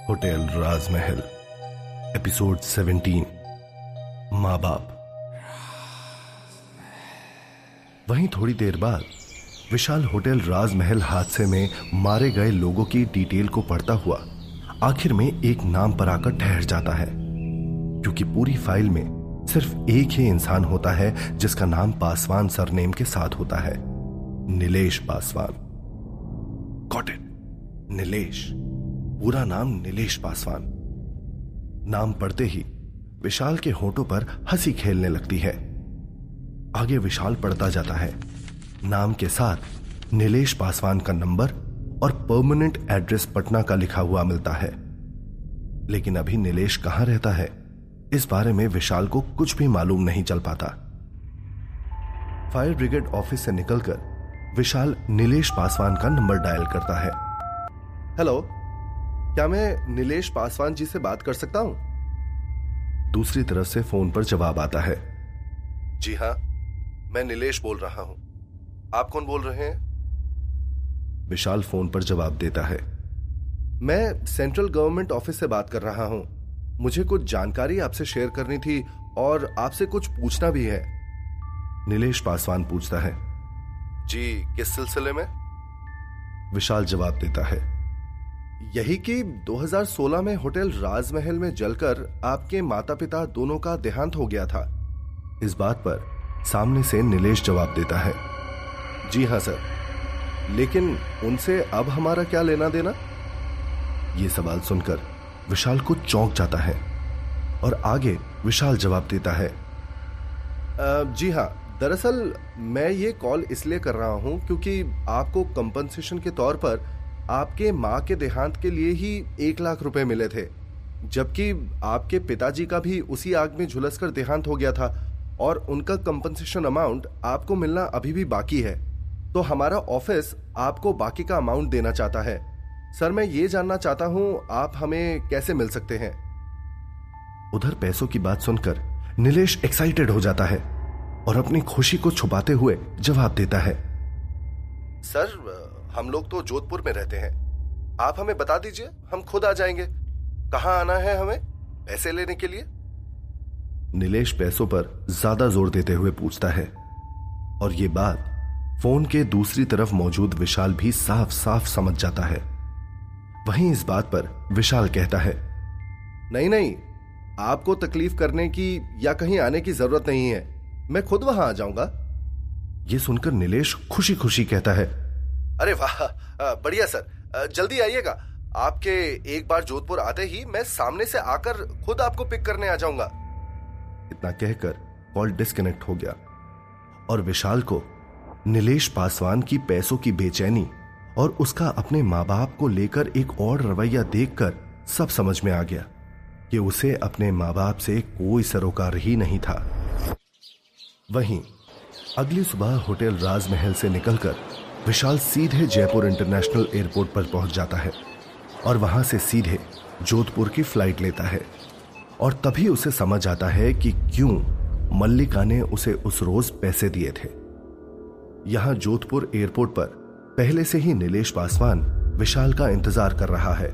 Hotel राजमहल, episode 17 माँ बाप वहीं थोड़ी देर बाद, विशाल होटल राजमहल हादसे में मारे गए लोगों की डिटेल को पढ़ता हुआ, आखिर में एक नाम पर आकर ठहर जाता है। क्योंकि पूरी फ़ाइल में सिर्फ़ एक ही इंसान होता है, जिसका नाम पासवान सरनेम के साथ होता है, नीलेश पासवान। गॉट इट नीलेश पूरा नाम नीलेश पासवान नाम पढ़ते ही विशाल के होठों पर हँसी खेलने लगती है आगे विशाल पढ़ता जाता है नाम के साथ नीलेश पासवान का नंबर और परमानेंट एड्रेस पटना का लिखा हुआ मिलता है लेकिन अभी नीलेश कहाँ रहता है इस बारे में विशाल को कुछ भी मालूम नहीं चल पाता फायर ब्रिगेड ऑफ़िस से निकलकर विशाल नीलेश पासवान का नंबर डायल करता है। हेलो, क्या मैं नीलेश पासवान जी से बात कर सकता हूँ? दूसरी तरफ़ से फ़ोन पर जवाब आता है। जी हाँ, मैं नीलेश बोल रहा हूँ। आप कौन बोल रहे हैं? विशाल फ़ोन पर जवाब देता है। मैं सेंट्रल गवर्नमेंट ऑफ़िस से बात कर रहा हूँ। मुझे कुछ जानकारी आपसे शेयर करनी थी और आपसे कुछ पूछना भी है। नीलेश पासवान पूछता है। जी किस सिलसिले में? विशाल जवाब देता है यही कि 2016 में होटल राजमहल में जलकर आपके माता पिता दोनों का देहांत हो गया था। इस बात पर सामने से नीलेश जवाब देता है जी हाँ सर लेकिन उनसे अब हमारा क्या लेना देना ये सवाल सुनकर विशाल को चौंक जाता है और आगे विशाल जवाब देता है आ, जी हाँ दरअसल, मैं ये कॉल इसलिए कर रहा हूँ क्योंकि आपको कंपनसेशन के तौर पर आपके माँ के देहांत के लिए ही एक लाख रुपए मिले थे। जबकि आपके पिताजी का भी उसी आग में झुलसकर देहांत हो गया था और उनका कंपनसेशन अमाउंट आपको मिलना अभी भी बाकी है। तो हमारा ऑफ़िस आपको बाकी का अमाउंट देना चाहता है। सर, मैं ये जानना चाहता हूँ, आप हमें कैसे मिल सकते हैं? उधर पैसों की बात सुनकर नीलेश एक्साइटेड हो जाता है। और अपनी खुशी को छुपाते हुए जवाब देता है। सर हम लोग तो जोधपुर में रहते हैं। आप हमें बता दीजिए हम खुद आ जाएँगे। कहा आना है हमें पैसे लेने के लिए? नीलेश पैसों पर ज़्यादा ज़ोर देते हुए पूछता है। और ये बात फ़ोन के दूसरी तरफ़ मौजूद विशाल भी साफ़ साफ़ समझ जाता है। वहीं इस बात पर विशाल कहता है नहीं नहीं आपको तकलीफ़ करने की या कहीं आने की ज़रूरत नहीं है। मैं खुद वहाँ आ जाऊँगा। ये सुनकर नीलेश खुशी खुशी कहता है। अरे वाह बढ़िया सर। जल्दी आइएगा। आपके एक बार जोधपुर आते ही मैं सामने से आकर खुद आपको पिक करने आ जाऊँगा। इतना कहकर कॉल डिस्कनेक्ट हो गया। और विशाल को नीलेश पासवान की पैसों की बेचैनी और उसका अपने माँ बाप को लेकर एक और रवैया देखकर सब समझ में आ गया कि उसे अपने माँ बाप से कोई सरोकार ही नहीं था। वहीं अगली सुबह होटल राजमहल से निकलकर विशाल सीधे जयपुर इंटरनेशनल एयरपोर्ट पर पहुँच जाता है और वहाँ से सीधे जोधपुर की फ़्लाइट लेता है। और तभी उसे समझ आता है कि क्यों मल्लिका ने उसे उस रोज पैसे दिए थे। यहाँ जोधपुर एयरपोर्ट पर पहले से ही नीलेश पासवान विशाल का इंतज़ार कर रहा है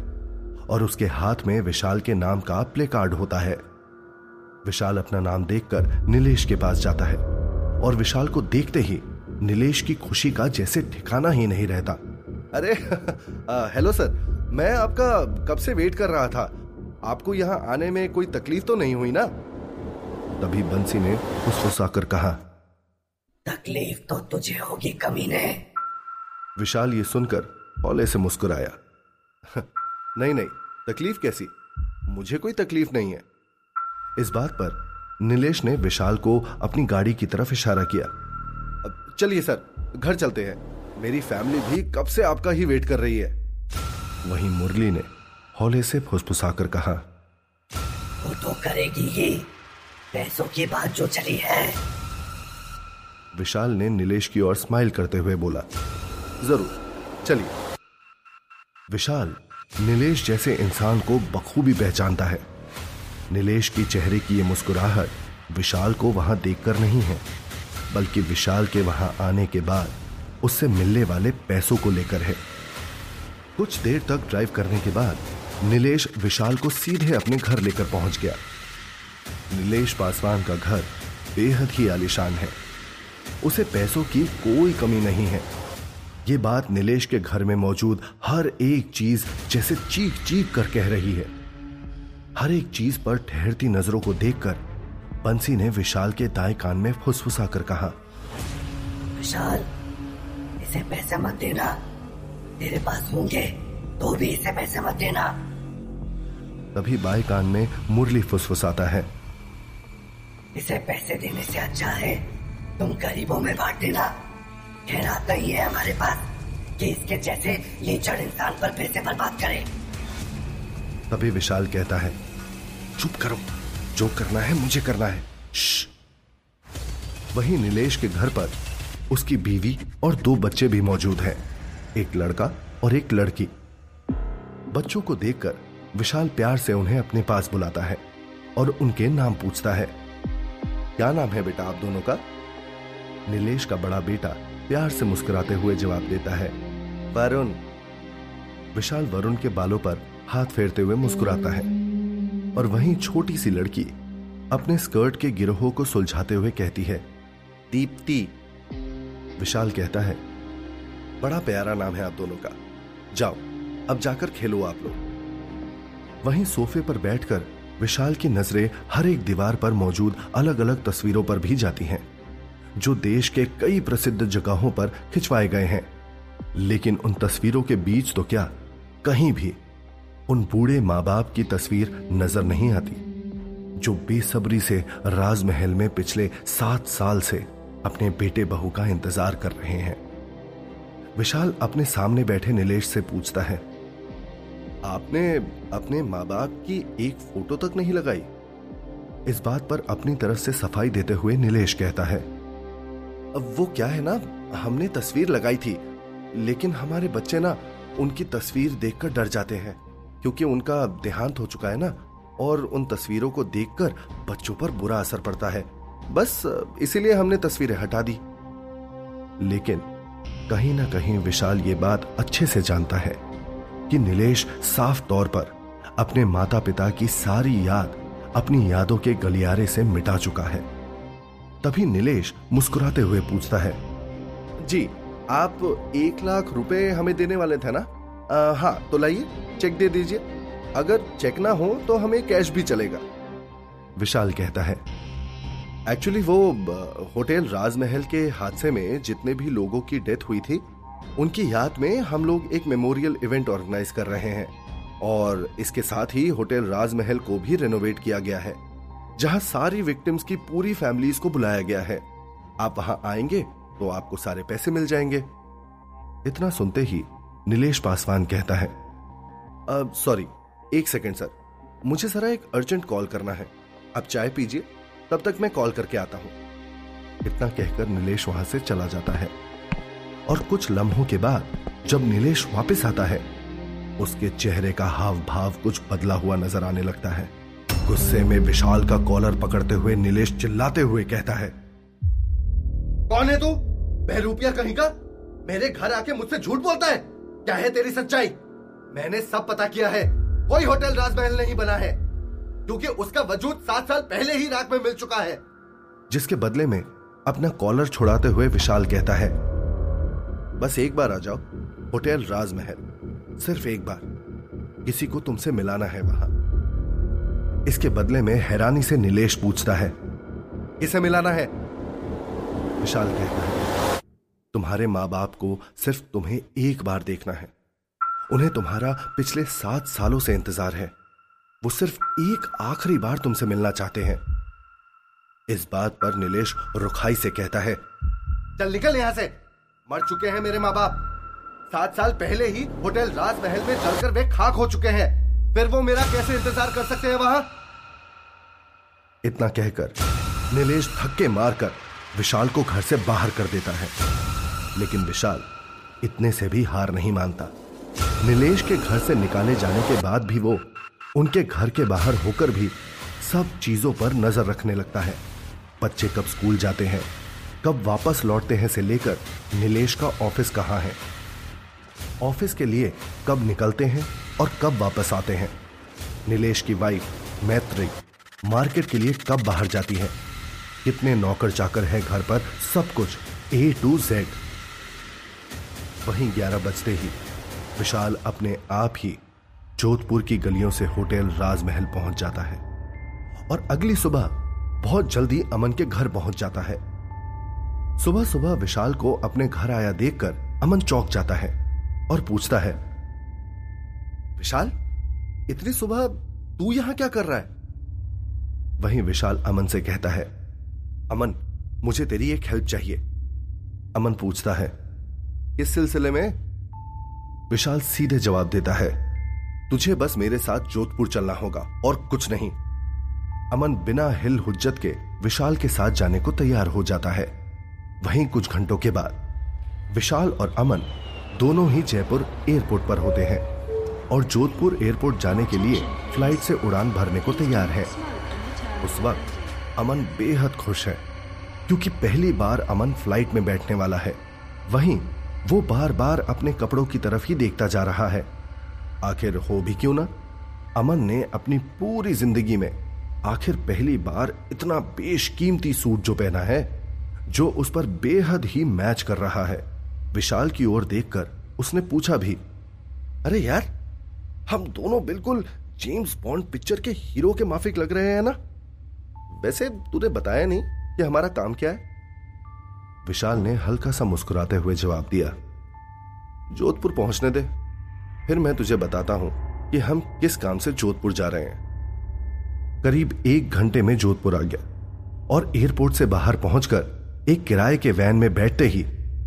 और उसके हाथ में विशाल के नाम का प्ले कार्ड होता है। विशाल अपना नाम देखकर नीलेश के पास जाता है और विशाल को देखते ही नीलेश की खुशी का जैसे ठिकाना ही नहीं रहता। अरे हेलो सर मैं आपका कब से वेट कर रहा था? आपको यहाँ आने में कोई तकलीफ़ तो नहीं हुई ना? तभी बंसी ने फुसफुसाकर कहा तकलीफ़ तो तुझे होगी कमी ने विशाल ये सुनकर हौले से मुस्कुराया। नहीं नहीं तकलीफ़ कैसी? मुझे कोई तकलीफ़ नहीं है। इस बात पर नीलेश ने विशाल को अपनी गाड़ी की तरफ़ इशारा किया। चलिए सर घर चलते हैं। मेरी फैमिली भी कब से आपका ही वेट कर रही है। वहीं मुरली ने हौले से फुसफुसाकर कहा वो तो करेगी ही। पैसों की बात जो चली है। विशाल ने नीलेश की ओर स्माइल करते हुए बोला ज़रूर चलिए। विशाल नीलेश जैसे इंसान को बखूबी पहचानता है। नीलेश के चेहरे की ये मुस्कुराहट विशाल को वहाँ देखकर नहीं है, बल्कि विशाल के वहाँ आने के बाद उससे मिलने वाले पैसों को लेकर है। कुछ देर तक ड्राइव करने के बाद नीलेश विशाल को सीधे अपने घर लेकर पहुँच गया। नीलेश पासवान का घर बेहद ही आलिशान है। उसे पैसों की कोई कमी नहीं है। ये बात नीलेश के घर में मौजूद हर एक चीज़ जैसे चीख चीख कर कह रही है। हर एक चीज़ पर ठहरती नज़रों को देखकर बंसी ने विशाल के दाएँ कान में फुसफुसा कर कहा विशाल इसे पैसे मत देना। तेरे पास होंगे तो भी इसे पैसे मत देना। तभी बाएँ कान में मुरली फुसफुसाता है। इसे पैसे देने से अच्छा है तुम गरीबों में बांट देना। खैर नहीं है हमारे पास कि इसके जैसे ये जड़ इंसान पर पैसे बर्बाद करे। तभी विशाल कहता है चुप करो। जो करना है, मुझे करना है। वहीं नीलेश के घर पर उसकी बीवी और दो बच्चे भी मौजूद हैं। एक लड़का और एक लड़की। बच्चों को देखकर विशाल प्यार से उन्हें अपने पास बुलाता है और उनके नाम पूछता है। क्या नाम है बेटा आप दोनों का? नीलेश का बड़ा बेटा प्यार से मुस्कुराते हुए जवाब देता है, वरुण। विशाल वरुण के बालों पर हाथ फेरते हुए मुस्कुराता है। और वहीं छोटी सी लड़की अपने स्कर्ट के गिरोहों को सुलझाते हुए कहती है, दीप्ति, विशाल कहता है, बड़ा प्यारा नाम है आप दोनों का। जाओ, अब जाकर खेलो आप लोग। वहीं सोफे पर बैठकर विशाल की नज़रें हर एक दीवार पर मौजूद अलग अलग तस्वीरों पर भी जाती हैं, जो देश के कई प्रसिद्ध जगहों पर खिंचवाए गए हैं। लेकिन उन तस्वीरों के बीच तो क्या, कहीं भी उन बूढ़े माँ बाप की तस्वीर नज़र नहीं आती, जो बेसब्री से राजमहल में पिछले सात साल से अपने बेटे बहू का इंतज़ार कर रहे हैं। विशाल अपने सामने बैठे नीलेश से पूछता है, आपने अपने माँ बाप की एक फ़ोटो तक नहीं लगाई? इस बात पर अपनी तरफ़ से सफ़ाई देते हुए नीलेश कहता है, अब वो क्या है ना, हमने तस्वीर लगाई थी, लेकिन हमारे बच्चे ना उनकी तस्वीर देखकर डर जाते हैं। क्योंकि उनका देहांत हो चुका है ना, और उन तस्वीरों को देखकर बच्चों पर बुरा असर पड़ता है। बस, इसीलिए हमने तस्वीरें हटा दी। लेकिन, कहीं ना कहीं विशाल ये बात अच्छे से जानता है कि नीलेश साफ़ तौर पर अपने माता पिता की सारी याद अपनी यादों के गलियारे से मिटा चुका है। तभी नीलेश मुस्कुराते हुए पूछता है, जी, आप एक लाख रुपए हमें देने वाले थे ना? आ, हाँ तो लाइए चेक दे दीजिए। अगर चेक ना हो तो हमें कैश भी चलेगा। विशाल कहता है। एक्चुअली वो होटल राजमहल के हादसे में जितने भी लोगों की डेथ हुई थी उनकी याद में हम लोग एक मेमोरियल इवेंट ऑर्गेनाइज कर रहे हैं और इसके साथ ही होटल राजमहल को भी रेनोवेट किया गया है जहाँ सारी विक्टिम्स की पूरी फैमिलीज़ को बुलाया गया है। आप वहाँ आएँगे तो आपको सारे पैसे मिल जाएँगे। इतना सुनते ही नीलेश पासवान कहता है। सॉरी एक सेकेंड सर मुझे जरा एक अर्जेंट कॉल करना है। आप चाय पीजिए तब तक मैं कॉल करके आता हूँ। इतना कहकर नीलेश वहाँ से चला जाता है। और कुछ लम्हों के बाद जब नीलेश वापस आता है उसके चेहरे का हाव भाव कुछ बदला हुआ नज़र आने लगता है। गुस्से में विशाल का कॉलर पकड़ते हुए नीलेश चिल्लाते हुए कहता है कौन है तू? बहरूपिया कहीं का? मेरे घर आके मुझसे झूठ बोलता है। क्या है तेरी सच्चाई? मैंने सब पता किया है। कोई होटल राजमहल नहीं बना है, क्योंकि उसका वजूद सात साल पहले ही राख में मिल चुका है। जिसके बदले में अपना कॉलर छुड़ाते हुए विशाल कहता है, बस एक बार आ जाओ, होटल राजमहल, सिर्फ़ एक बार। किसी को तुमसे मिलाना है वहाँ। इसके बदले में हैरानी से नीलेश पूछता है, किसे मिलाना है? विशाल कहता है तुम्हारे माँ बाप को सिर्फ़ तुम्हें एक बार देखना है। उन्हें तुम्हारा पिछले सात सालों से इंतज़ार है। वो सिर्फ़ एक आखिरी बार तुमसे मिलना चाहते हैं। इस बात पर नीलेश रुखाई से कहता है, चल निकल यहाँ से। मर चुके हैं मेरे माँ बाप सात साल पहले ही होटल राजमहल में जलकर वे खाक हो चुके हैं। फिर वो मेरा कैसे इंतज़ार कर सकते हैं वहाँ? इतना कहकर नीलेश धक्के मारकर विशाल को घर से बाहर कर देता है। लेकिन विशाल इतने से भी हार नहीं मानता। नीलेश के घर से निकाले जाने के बाद भी वो उनके घर के बाहर होकर भी सब चीज़ों पर नज़र रखने लगता है। बच्चे कब स्कूल जाते हैं, कब वापस लौटते हैं से लेकर नीलेश का ऑफ़िस कहाँ है। ऑफ़िस के लिए कब निकलते हैं और कब वापस आते हैं। नीलेश की वाइफ मैत्री मार्केट के लिए कब बाहर जाती है। कितने नौकर चाकर है घर पर, सब कुछ ए टू जेड वहीं ग्यारह बजते ही विशाल अपने आप ही जोधपुर की गलियों से होटल राजमहल पहुँच जाता है और अगली सुबह बहुत जल्दी अमन के घर पहुँच जाता है। सुबह सुबह विशाल को अपने घर आया देखकर अमन चौक जाता है और पूछता है, विशाल, इतनी सुबह तू यहाँ क्या कर रहा है? वहीं विशाल अमन से कहता है, अमन, मुझे तेरी एक हेल्प चाहिए। अमन पूछता है इस सिलसिले में? विशाल सीधे जवाब देता है, तुझे बस मेरे साथ जोधपुर चलना होगा और कुछ नहीं। अमन बिना हिल हुज्जत के विशाल के साथ जाने को तैयार हो जाता है। वहीं कुछ घंटों के बाद, विशाल और अमन दोनों ही जयपुर एयरपोर्ट पर होते हैं और जोधपुर एयरपोर्ट जाने के लिए फ़्लाइट से उड़ान भरने को तैयार है। उस वक्त अमन बेहद खुश है, क्योंकि पहली बार अमन फ़्लाइट में बैठने वाला है। वहीं वो बार बार अपने कपड़ों की तरफ़ ही देखता जा रहा है। आखिर हो भी क्यों ना? अमन ने अपनी पूरी ज़िंदगी में आखिर पहली बार इतना बेशकीमती सूट जो पहना है, जो उस पर बेहद ही मैच कर रहा है। विशाल की ओर देखकर उसने पूछा भी, अरे यार, हम दोनों बिल्कुल जेम्स बॉन्ड पिक्चर के हीरो के माफिक लग रहे हैं ना? वैसे तूने बताया नहीं कि हमारा काम क्या है? विशाल ने हल्का सा मुस्कुराते हुए जवाब दिया, जोधपुर पहुँचने दे। फिर मैं तुझे बताता हूँ कि हम किस काम से जोधपुर जा रहे हैं। करीब एक घंटे में जोधपुर आ गया और एयरपोर्ट से बाहर पहुंचकर एक किराए के वैन में बैठते ही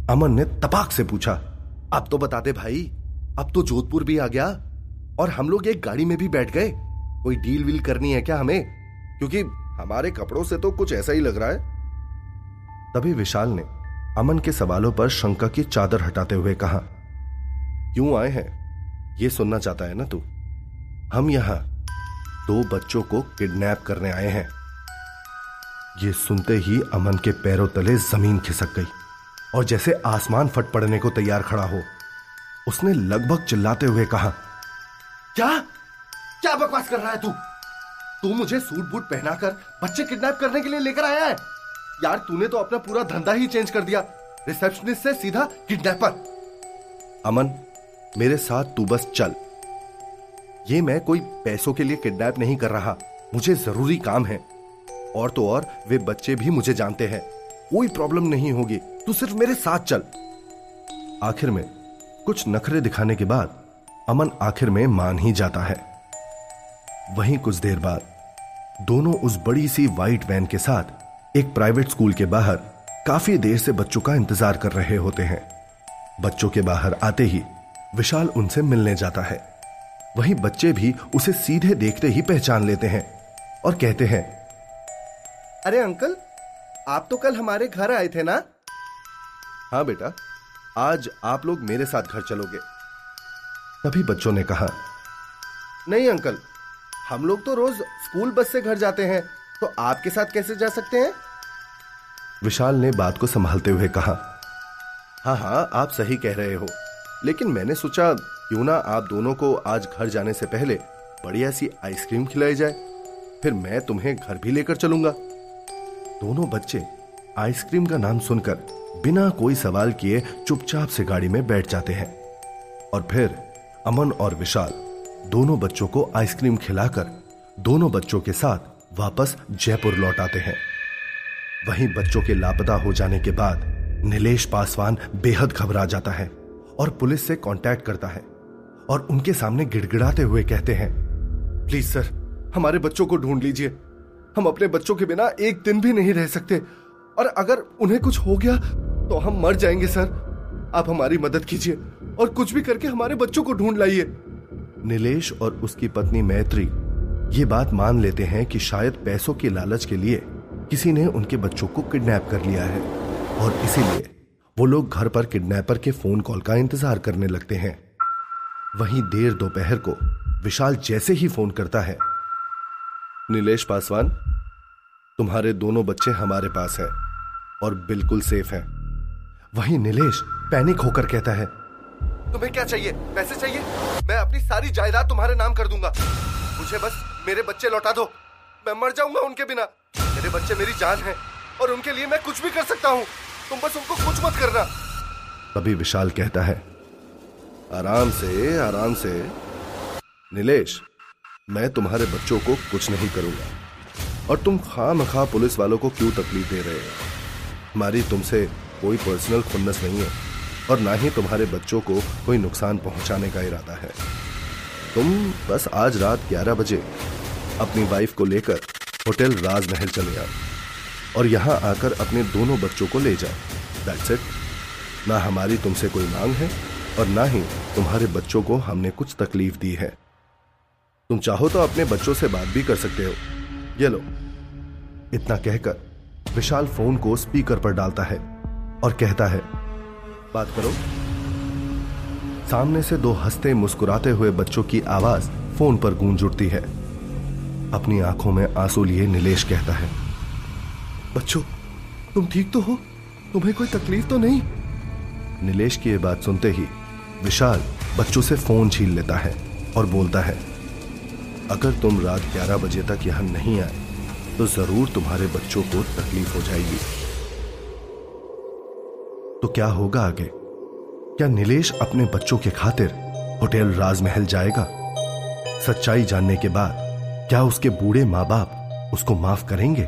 अमन ने तपाक से पूछा, अब तो बता दे भाई, अब तो जोधपुर भी आ गया और हम लोग एक गाड़ी में भी बैठ गए। कोई डील वील करनी है क्या हमें? क्योंकि हमारे कपड़ों से तो कुछ ऐसा ही लग रहा है। तभी विशाल ने अमन के सवालों पर शंका की चादर हटाते हुए कहा, क्यों आए हैं? ये सुनना चाहता है ना तू? हम यहाँ दो बच्चों को किडनैप करने आए हैं। ये सुनते ही अमन के पैरों तले ज़मीन खिसक गई और जैसे आसमान फट पड़ने को तैयार खड़ा हो, उसने लगभग चिल्लाते हुए कहा, क्या? क्या बकवास कर रहा है तू? तू मुझे सूट बूट पहनाकर बच्चे किडनैप करने के लिए लेकर आया है? यार, तूने तो अपना पूरा धंधा ही चेंज कर दिया। रिसेप्शनिस्ट से सीधा किडनैपर अमन, मेरे साथ तू बस चल। ये मैं कोई पैसों के लिए किडनैप नहीं कर रहा। मुझे ज़रूरी काम है। और तो और, वे बच्चे भी मुझे जानते हैं। कोई प्रॉब्लम नहीं होगी। तू सिर्फ़ मेरे साथ चल। आखिर में, कुछ नखरे दिखाने के बाद, अमन आखिर में मान ही जाता है। वहीं कुछ देर बाद, दोनों उस बड़ी सी व्हाइट वैन के साथ एक प्राइवेट स्कूल के बाहर काफ़ी देर से बच्चों का इंतज़ार कर रहे होते हैं। बच्चों के बाहर आते ही विशाल उनसे मिलने जाता है। वहीं बच्चे भी उसे सीधे देखते ही पहचान लेते हैं और कहते हैं, अरे अंकल, आप तो कल हमारे घर आए थे ना? हाँ बेटा, आज आप लोग मेरे साथ घर चलोगे। तभी बच्चों ने कहा, नहीं अंकल, हम लोग तो रोज स्कूल बस से घर जाते हैं। तो आपके साथ कैसे जा सकते हैं? विशाल ने बात को संभालते हुए कहा हाँ हाँ आप सही कह रहे हो। लेकिन मैंने सोचा क्यों ना आप दोनों को आज घर जाने से पहले बढ़िया सी आइसक्रीम खिलाई जाए। फिर मैं तुम्हें घर भी लेकर चलूँगा। दोनों बच्चे आइसक्रीम का नाम सुनकर बिना कोई सवाल किए चुपचाप से गाड़ी में बैठ जाते हैं। और फिर अमन और विशाल दोनों बच्चों को आइसक्रीम खिलाकर दोनों बच्चों के साथ वापस जयपुर लौट आते हैं। वहीं बच्चों के लापता हो जाने के बाद नीलेश पासवान बेहद घबरा जाता है और पुलिस से कांटेक्ट करता है और उनके सामने गिड़गिड़ाते हुए कहते हैं, प्लीज़ सर, हमारे बच्चों को ढूंढ लीजिए। हम अपने बच्चों के बिना एक दिन भी नहीं रह सकते। और अगर उन्हें कुछ हो गया तो हम मर जाएँगे, सर। आप हमारी मदद कीजिए और कुछ भी करके हमारे बच्चों को ढूंढ लाइए। नीलेश और उसकी पत्नी मैत्री ये बात मान लेते हैं कि शायद पैसों के लालच के लिए किसी ने उनके बच्चों को किडनैप कर लिया है। और इसीलिए वो लोग घर पर किडनैपर के फ़ोन कॉल का इंतज़ार करने लगते हैं। वहीं देर दोपहर को विशाल जैसे ही फ़ोन करता है, नीलेश पासवान, तुम्हारे दोनों बच्चे हमारे पास हैं और बिल्कुल सेफ़ हैं। वहीं नीलेश पैनिक होकर कहता है, तुम्हें क्या चाहिए? पैसे चाहिए? मैं अपनी सारी जायदाद तुम्हारे नाम कर दूँगा। मुझे बस मेरे बच्चे लौटा दो। मैं मर जाऊँगा उनके बिना। मेरे बच्चे मेरी जान है और उनके लिए मैं कुछ भी कर सकता हूँ। तुम बस उनको कुछ मत करना। तभी विशाल कहता है, आराम से आराम से। नीलेश, मैं तुम्हारे बच्चों को कुछ नहीं करूँगा। और तुम खा पुलिस वालों को क्यों तकलीफ़ दे रहे हो? हमारी तुमसे कोई पर्सनल खुन्नस नहीं है और ना ही तुम्हारे बच्चों को कोई नुकसान पहुँचाने का इरादा है। तुम बस आज रात 11 बजे अपनी वाइफ को लेकर होटल राजमहल चले आओ और यहाँ आकर अपने दोनों बच्चों को ले जाओ। दैट्स इट ना हमारी तुमसे कोई मांग है और ना ही तुम्हारे बच्चों को हमने कुछ तकलीफ़ दी है। तुम चाहो तो अपने बच्चों से बात भी कर सकते हो। ये लो। इतना कहकर विशाल फ़ोन को स्पीकर पर डालता है और कहता है, बात करो। सामने से दो हँसते मुस्कुराते हुए बच्चों की आवाज़ फ़ोन पर गूंज उठती है। अपनी आँखों में आँसू लिए नीलेश कहता है, बच्चों, तुम ठीक तो हो? तुम्हें कोई तकलीफ़ तो नहीं? नीलेश की यह बात सुनते ही विशाल बच्चों से फ़ोन छीन लेता है और बोलता है, अगर तुम रात 11 बजे तक यहाँ नहीं आए तो ज़रूर तुम्हारे बच्चों को तकलीफ़ हो जाएगी। तो क्या होगा आगे? क्या नीलेश अपने बच्चों के खातिर होटल राजमहल जाएगा? सच्चाई जानने के बाद क्या उसके बूढ़े माँ बाप उसको माफ़ करेंगे?